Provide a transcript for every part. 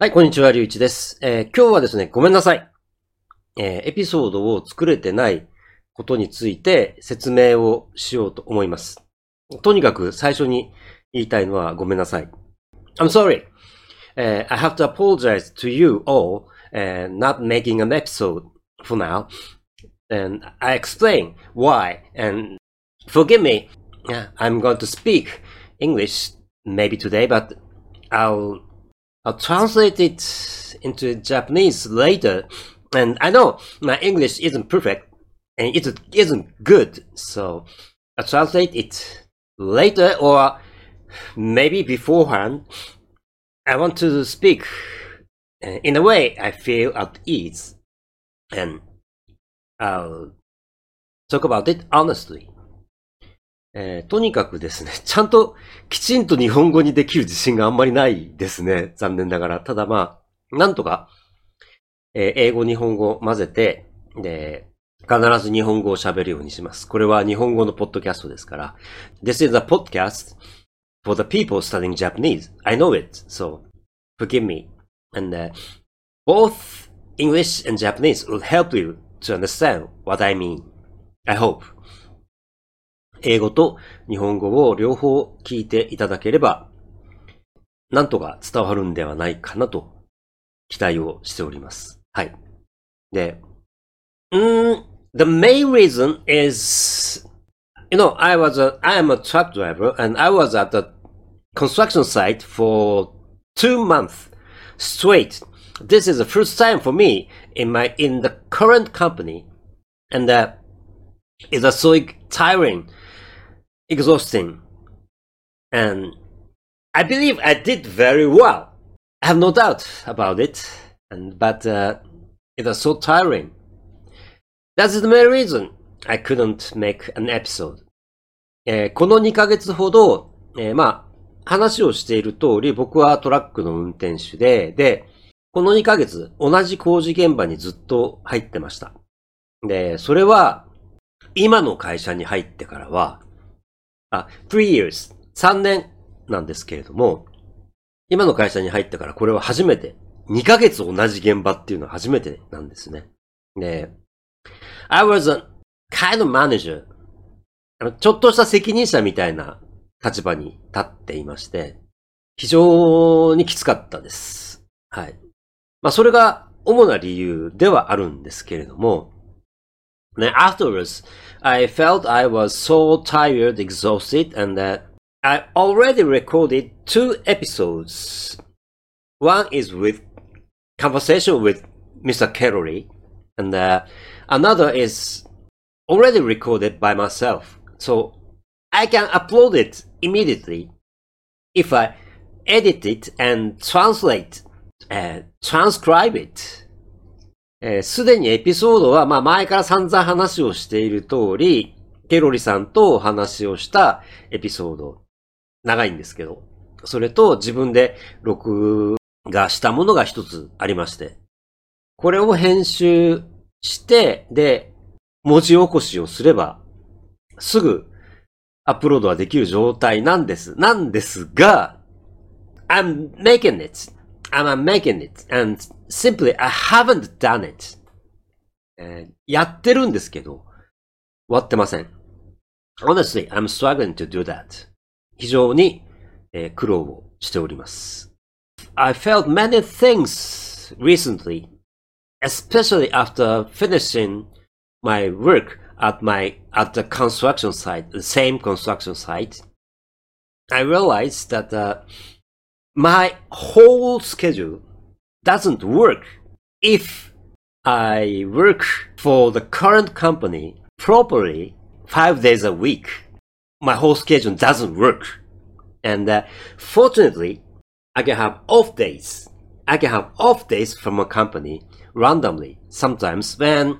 はい、こんにちは、りゅういちです。えー、今日はですね、ごめんなさい。えー、エピソードを作れてないことについて説明をしようと思います。とにかく最初に言いたいのはごめんなさい。I'm sorry.、Uh, I have to apologize to you all and not making an episode for now. And I explain why and forgive me. I'm going to speak English maybe today, but I'll I'll translate it into Japanese later. And I know my English isn't perfect and it isn't good, so I'll translate it later or maybe beforehand. I want to speak uh, in a way I feel at ease and I'll talk about it honestly. えー、とにかくですね、ちゃんときちんと日本語にできる自信があんまりないですね。残念ながら。ただまあ、なんとか、えー、英語、日本語混ぜて、で、必ず日本語を喋るようにします。これは日本語のポッドキャストですから。This is a podcast for the people studying Japanese. I know it, so forgive me. And、uh, both English and Japanese will help you to understand what I mean. I hope. 英語と日本語を両方聞いていただければ、なんとか伝わるんではないかなと期待をしております。はい。で、mm, the main reason is, you know, I was a, I am a truck driver and I was at the construction site for two months straight. This is the first time for me in my, in the current company. And uh, it's a so tiring exhausting. And I believe I did very well. I have no doubt about it. And, but uh, it was so tiring. That's the main reason I couldn't make an episode. えー、この2ヶ月ほど、えー、まあ、話をしている通り、僕はトラックの運転手で、で、この2ヶ月、同じ工事現場にずっと入ってました。で、それは、今の会社に入ってからは、あ、three years。3年なんですけれども、今の会社に入ってからこれは初めて、2ヶ月同じ現場っていうのは初めてなんですね。で、I was a kind of manager. ちょっとした責任者みたいな立場に立っていまして、非常にきつかったです。はい。まあそれが主な理由ではあるんですけれども、ね、afterwards, I felt I was so tired, exhausted, and that I already recorded two episodes. One is with conversation with Mr. Kerry, and uh, another is already recorded by myself. So I can upload it immediately if I edit it and translate and transcribe it. えす、でにエピソードは、まあ前から散々話をしている通り、ケロリさんと話をしたエピソード。長いんですけど。それと自分で録画したものが一つありまして。これを編集して、で、文字起こしをすれば、すぐアップロードはできる状態なんです。なんですが、I'm making it. I'm making it. And simply I haven't done it. えー、やってるんですけど、終わってません。Honestly, I'm struggling to do that. 非常に、えー、苦労をしております。I felt many things recently, especially after finishing my work at my at the construction site, the same construction site. I realized that uh, my whole schedule doesn't work if I work for the current company properly five days a week. My whole schedule doesn't work. And uh, fortunately, I can have off days. I can have off days from a company randomly sometimes when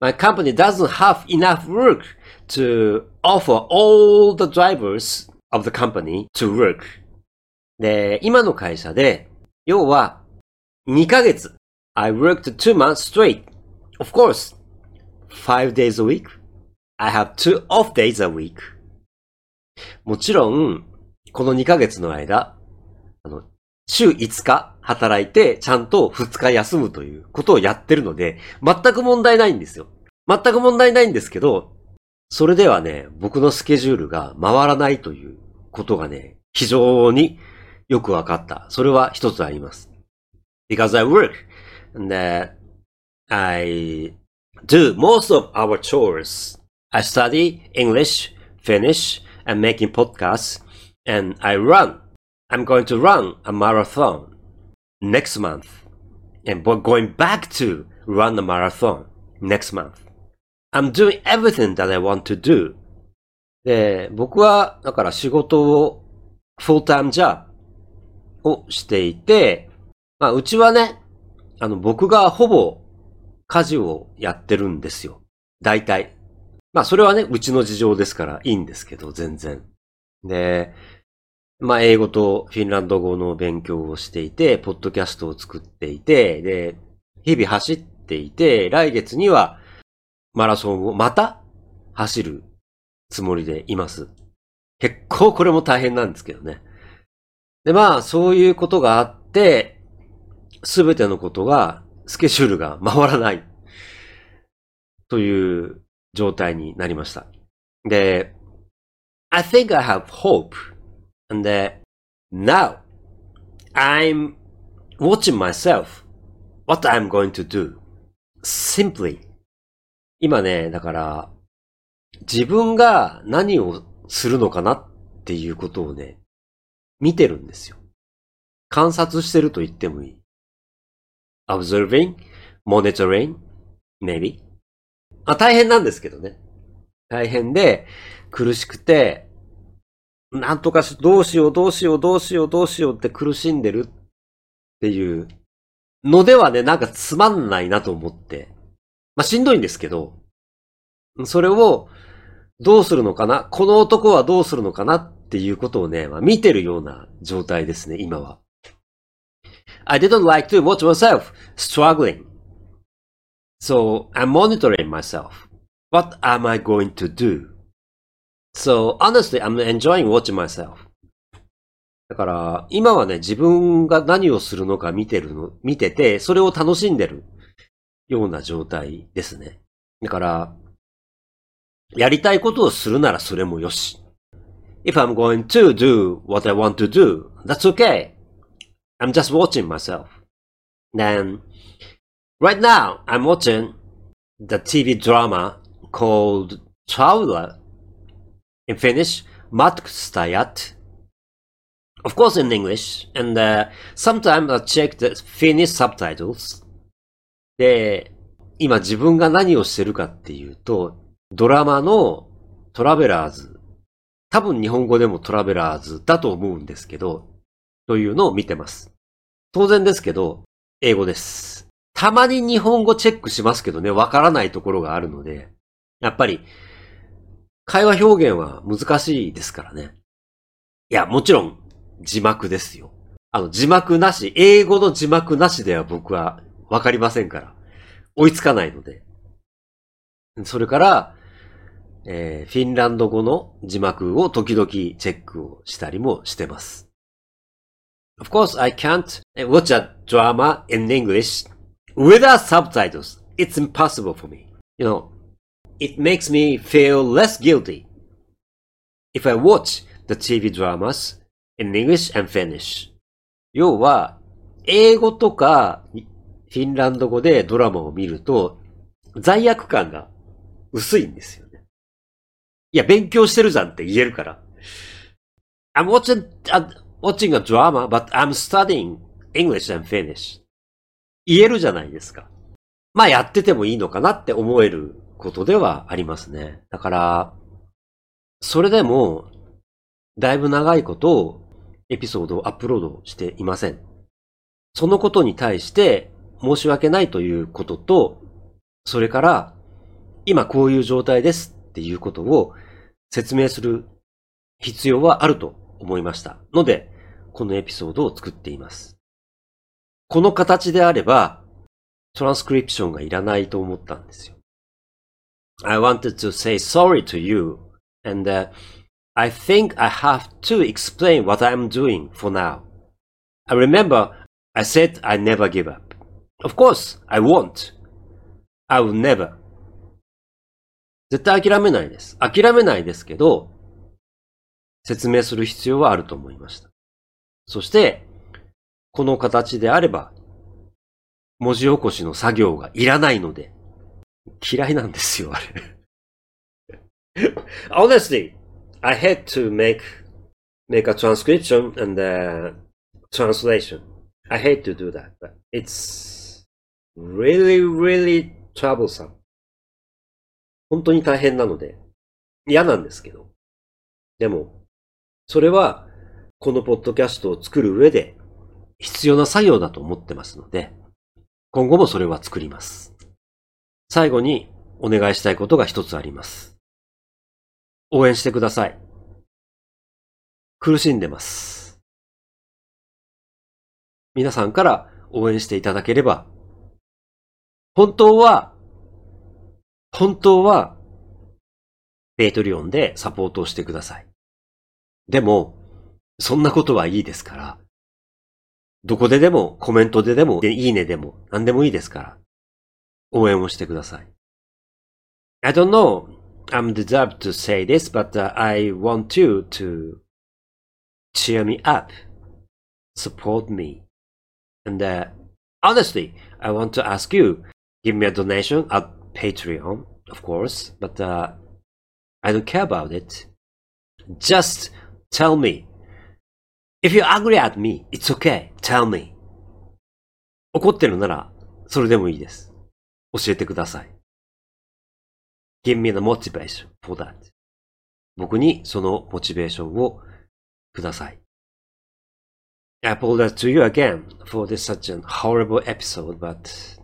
my company doesn't have enough work to offer all the drivers of the company to work で、今の会社で、要は、2ヶ月。I worked two months straight. Of course, five days a week. I have two off days a week. もちろん、この2ヶ月の間、あの、週5日働いて、ちゃんと2日休むということをやってるので、全く問題ないんですよ。全く問題ないんですけど、それではね、僕のスケジュールが回らないということがね、非常によくわかった。それは一つあります。Because I work and、uh, I do most of our chores. I study English, finish, and making podcasts, and I run. I'm going to run a marathon next month. And we're going back to run a marathon next month. I'm doing everything that I want to do. で、僕は、だから仕事を、フルタイムジャブをしていて、まあ、うちはね、あの、僕がほぼ家事をやってるんですよ。大体。まあ、それはね、うちの事情ですからいいんですけど、全然。で、まあ、英語とフィンランド語の勉強をしていて、ポッドキャストを作っていて、で、日々走っていて、来月にはマラソンをまた走るつもりでいます。結構これも大変なんですけどね。で、まあ、そういうことがあって、すべてのことが、スケジュールが回らない。という状態になりました。で、I think I have hope. And that now I'm watching myself what I'm going to do. Simply. 今ね、だから、自分が何をするのかなっていうことをね、見てるんですよ。観察してると言ってもいい。observing, monitoring, maybe. あ、大変なんですけどね。大変で、苦しくて、なんとかし、どうしよう、どうしよう、どうしよう、どうしようって苦しんでるっていうのではね、なんかつまんないなと思って。まあ、しんどいんですけど、それをどうするのかな？この男はどうするのかな？っていうことをね、まあ、見てるような状態ですね、今は。I didn't like to watch myself struggling. So I'm monitoring myself. What am I going to do? So honestly, I'm enjoying watching myself. だから、今はね、自分が何をするのか見てるの、見てて、それを楽しんでるような状態ですね。だから、やりたいことをするならそれもよし。If I'm going to do what I want to do, that's okay. I'm just watching myself. Then, right now, I'm watching the TV drama called Traveler. In Finnish, Matkustajat. Of course in English, and uh, sometimes I check the Finnish subtitles. で、今自分が何をしてるかっていうと、ドラマのトラベラーズ。 多分日本語でもトラベラーズだと思うんですけど、というのを見てます。当然ですけど、英語です。たまに日本語チェックしますけどね、わからないところがあるので、やっぱり、会話表現は難しいですからね。いや、もちろん、字幕ですよ。あの、字幕なし、英語の字幕なしでは僕はわかりませんから。追いつかないので。それから、えー、フィンランド語の字幕を時々チェックをしたりもしてます。Of course, I can't watch a drama in English without subtitles. It's impossible for me. You know, it makes me feel less guilty if I watch the TV dramas in English and Finnish. 要は、英語とかフィンランド語でドラマを見ると罪悪感が薄いんですよ。いや、勉強してるじゃんって言えるから。I'm watching a, watching a drama, but I'm studying English and Finnish. 言えるじゃないですか。まあやっててもいいのかなって思えることではありますね。だから、それでも、だいぶ長いことをエピソードをアップロードしていません。そのことに対して申し訳ないということと、それから、今こういう状態ですっていうことを説明する必要はあると思いました。ので、このエピソードを作っています。この形であれば、トランスクリプションがいらないと思ったんですよ。I wanted to say sorry to you and、uh, I think I have to explain what I'm doing for now. I remember I said I never give up. Of course, I won't. I will never. 絶対諦めないです。諦めないですけど、説明する必要はあると思いました。そして、この形であれば、文字起こしの作業がいらないので、嫌いなんですよ、あれ。Honestly, I had to make, make a transcription and a translation. I hate to do that, but it's really, really troublesome. 本当に大変なので、嫌なんですけど。でも、それは、このポッドキャストを作る上で必要な作業だと思ってますので、今後もそれは作ります。最後にお願いしたいことが一つあります。応援してください。苦しんでます。皆さんから応援していただければ、本当は、本当は、ペイトリオンでサポートをしてください。でも、そんなことはいいですから、どこででも、コメントででも、いいねでも、何でもいいですから、応援をしてください。I don't know, I'm deserved to say this, but、I want you to cheer me up, support me. And uh, honestly, I want to ask you, give me a donation at Patreon, of course, but uh, I don't care about it. Just tell me If you're agree at me, it's okay. Tell me. 怒ってるなら、それでもいいです。教えてください。Give me the motivation for that. 僕にそのモチベーションをください。I apologize to you again for this such an horrible episode, but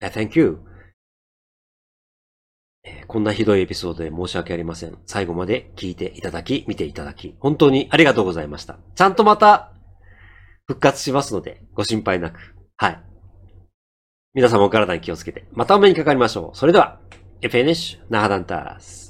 I thank you こんなひどいエピソードで申し訳ありません。最後まで聞いていただき、見ていただき、本当にありがとうございました。ちゃんとまた復活しますので、ご心配なく。はい。皆様お体に気をつけて、またお目にかかりましょう。それでは、エフェネッシュ、ナハダンタース。